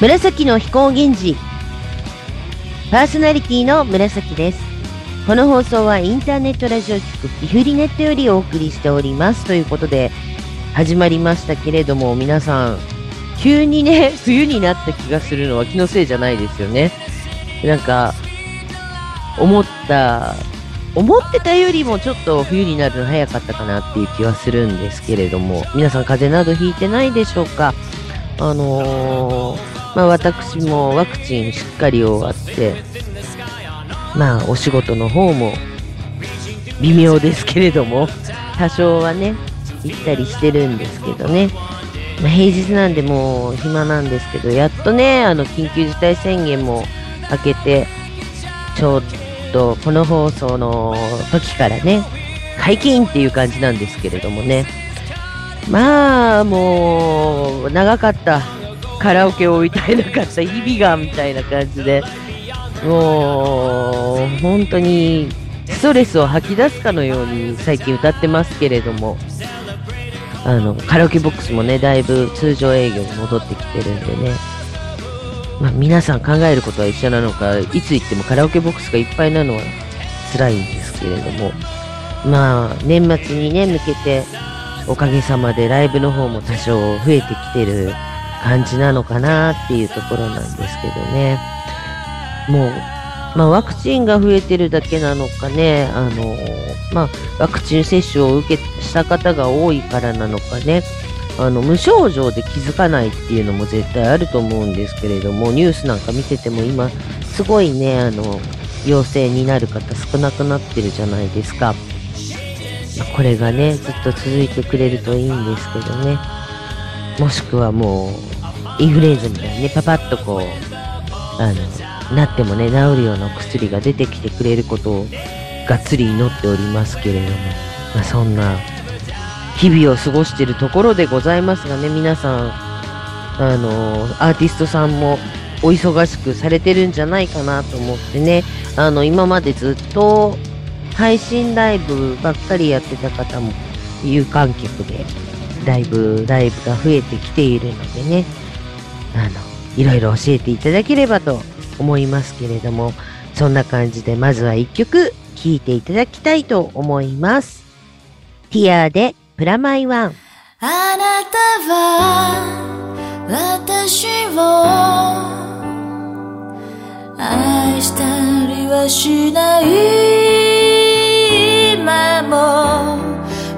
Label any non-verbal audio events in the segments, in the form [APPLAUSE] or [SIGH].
紫の飛行源氏パーソナリティの紫です。この放送はインターネットラジオ局ピフリネットよりお送りしております。ということで始まりましたけれども皆さん急にね [LAUGHS] 冬になった気がするのは気のせいじゃないですよね。なんか思った思ってたよりもちょっと冬になるの早かったかなっていう気はするんですけれども皆さん風邪などひいてないでしょうか？あのーまあ、私もワクチンしっかり終わって、まあ、お仕事の方も微妙ですけれども、多少はね、行ったりしてるんですけどね。まあ、平日なんでもう暇なんですけど、やっとね、あの、緊急事態宣言も明けて、ちょっとこの放送の時からね、解禁っていう感じなんですけれどもね。まあ、もう、長かった。カラオケを歌えなかった日々がみたいな感じで、もう本当にストレスを吐き出すかのように最近歌ってますけれども、あのカラオケボックスもね、だいぶ通常営業に戻ってきてるんでね、まあ、皆さん考えることは一緒なのか、いつ行ってもカラオケボックスがいっぱいなのは辛いんですけれども、まあ、年末にね、向けて、おかげさまでライブの方も多少増えてきてる感じなのかなっていうところなんですけどね。もう、まあ、ワクチンが増えてるだけなのかね、あの、まあ、ワクチン接種を受けした方が多いからなのかね、あの、無症状で気づかないっていうのも絶対あると思うんですけれども、ニュースなんか見てても今、すごいね、あの、陽性になる方少なくなってるじゃないですか。これがね、ずっと続いてくれるといいんですけどね。もしくはもう、インフルエンザみたいにね、パパッとこう、あの、なってもね、治るような薬が出てきてくれることを、がっつり祈っておりますけれども、まあ、そんな、日々を過ごしているところでございますがね、皆さん、あの、アーティストさんもお忙しくされてるんじゃないかなと思ってね、あの、今までずっと配信ライブばっかりやってた方も有観客でだいぶライブが増えてきているのでね、あの、いろいろ教えていただければと思いますけれども、そんな感じでまずは一曲聴いていただきたいと思います。ティアでプラマイワン。あなたは私を愛したりはしない今も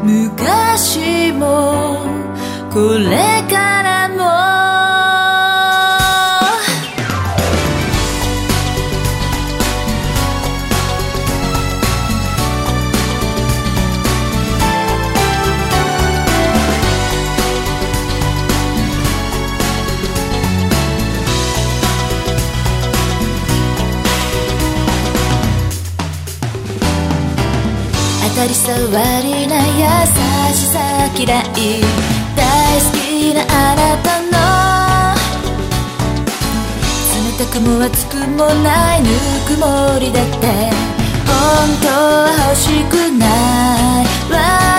昔もこれからり障りな優しさ嫌い。大好きなあなたの。冷たくも熱くもないぬくもりだって。本当は欲しくない。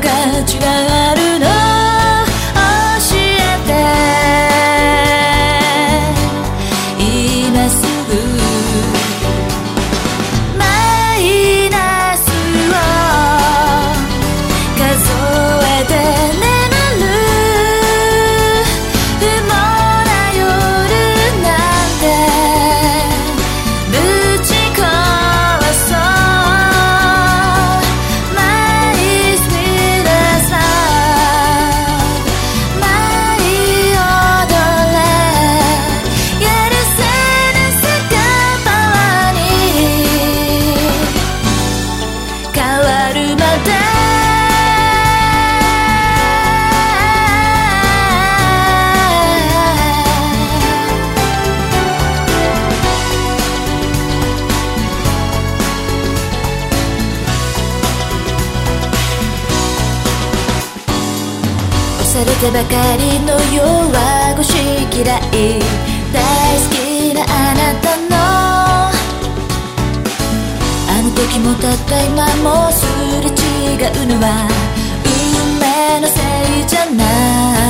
価値があるのばかりの弱腰嫌い。大好きなあなたの。あの時もたった今もすれ違うのは運命のせいじゃない。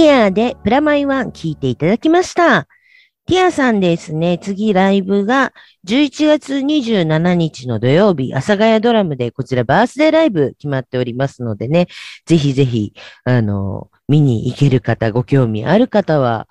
ティアでプラマイワン聞いていただきました。ティアさんですね、次ライブが11月27日の土曜日、阿佐ヶ谷ドラムでこちらバースデーライブ決まっておりますのでね、ぜひぜひ、あの、見に行ける方、ご興味ある方は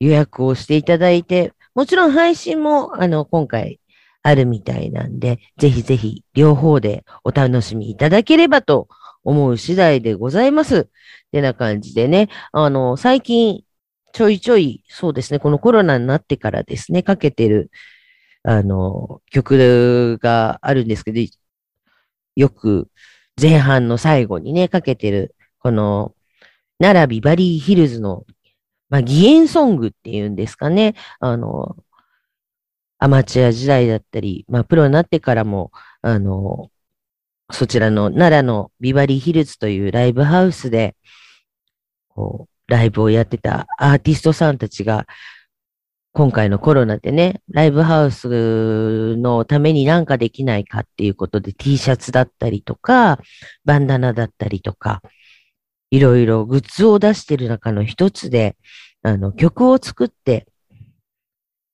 予約をしていただいて、もちろん配信も、あの、今回あるみたいなんで、ぜひぜひ両方でお楽しみいただければと思う次第でございます。てな感じでね、あの、最近、ちょいちょい、そうですね、このコロナになってからですね、かけてる、あの、曲があるんですけど、よく前半の最後にね、かけてる、この、奈良ビバリーヒルズの、まあ、義援ソングっていうんですかね、あの、アマチュア時代だったり、まあ、プロになってからも、あの、そちらの奈良のビバリーヒルズというライブハウスで、こう、ライブをやってたアーティストさんたちが、今回のコロナでね、ライブハウスのためになんかできないかっていうことで T シャツだったりとか、バンダナだったりとか、いろいろグッズを出してる中の一つで、あの、曲を作って、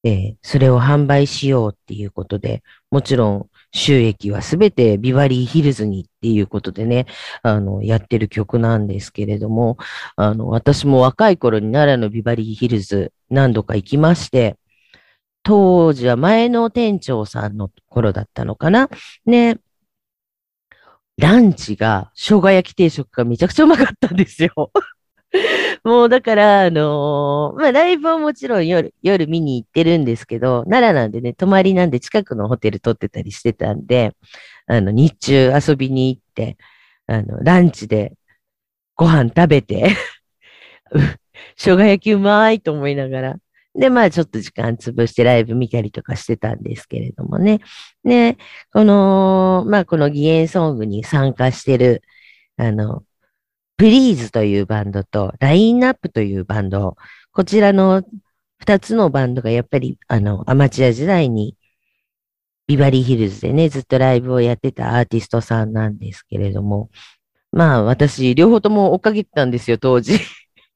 えーそれを販売しようっていうことで、もちろん収益はすべてビバリーヒルズにっていうことでね、あの、やってる曲なんですけれども、あの、私も若い頃に奈良のビバリーヒルズ何度か行きまして、当時は前の店長さんの頃だったのかな？ね。ランチが生姜焼き定食がめちゃくちゃうまかったんですよ。[LAUGHS] もうだから、あのーまあ、ライブはもちろん夜、夜見に行ってるんですけど、奈良なんでね、泊まりなんで近くのホテル取ってたりしてたんで、あの、日中遊びに行って、あの、ランチでご飯食べて、[LAUGHS] 生姜焼きうまいと思いながら、で、まあちょっと時間潰してライブ見たりとかしてたんですけれどもね。ね、この、まあこの義援ソングに参加してる、あの、プリーズというバンドと、ラインナップというバンド、こちらの二つのバンドがやっぱり、あの、アマチュア時代に、ビバリーヒルズでね、ずっとライブをやってたアーティストさんなんですけれども、まあ私、両方とも追っかけてたんですよ、当時。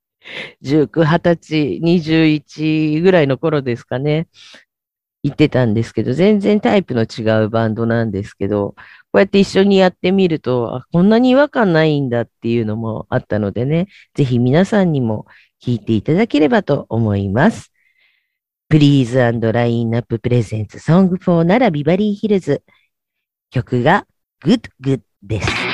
[LAUGHS] 19、20歳、21ぐらいの頃ですかね。言ってたんですけど、全然タイプの違うバンドなんですけど、こうやって一緒にやってみると、こんなに違和感ないんだっていうのもあったのでね、ぜひ皆さんにも聞いていただければと思います。プリーズラインナッププレゼンツソング4ならビバリーヒルズ。曲が Good Good です。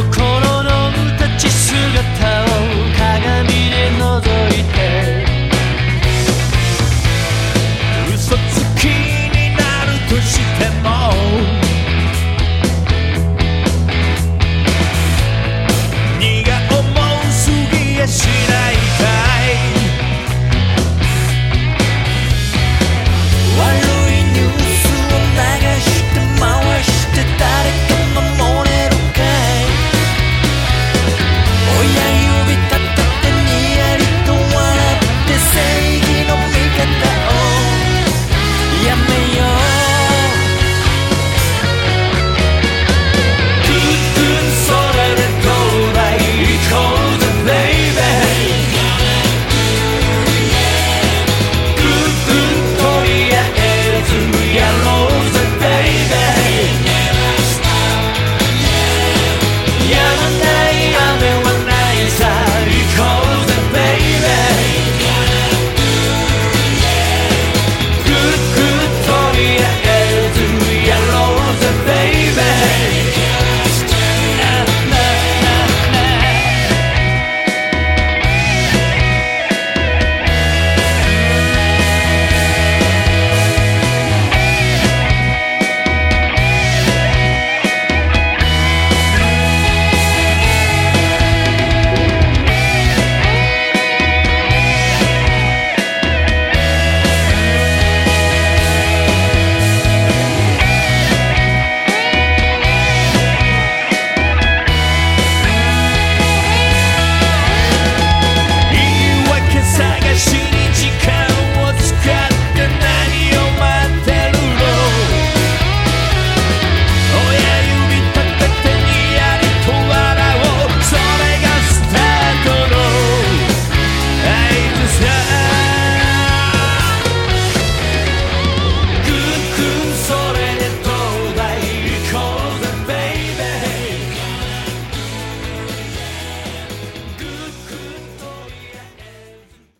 difficult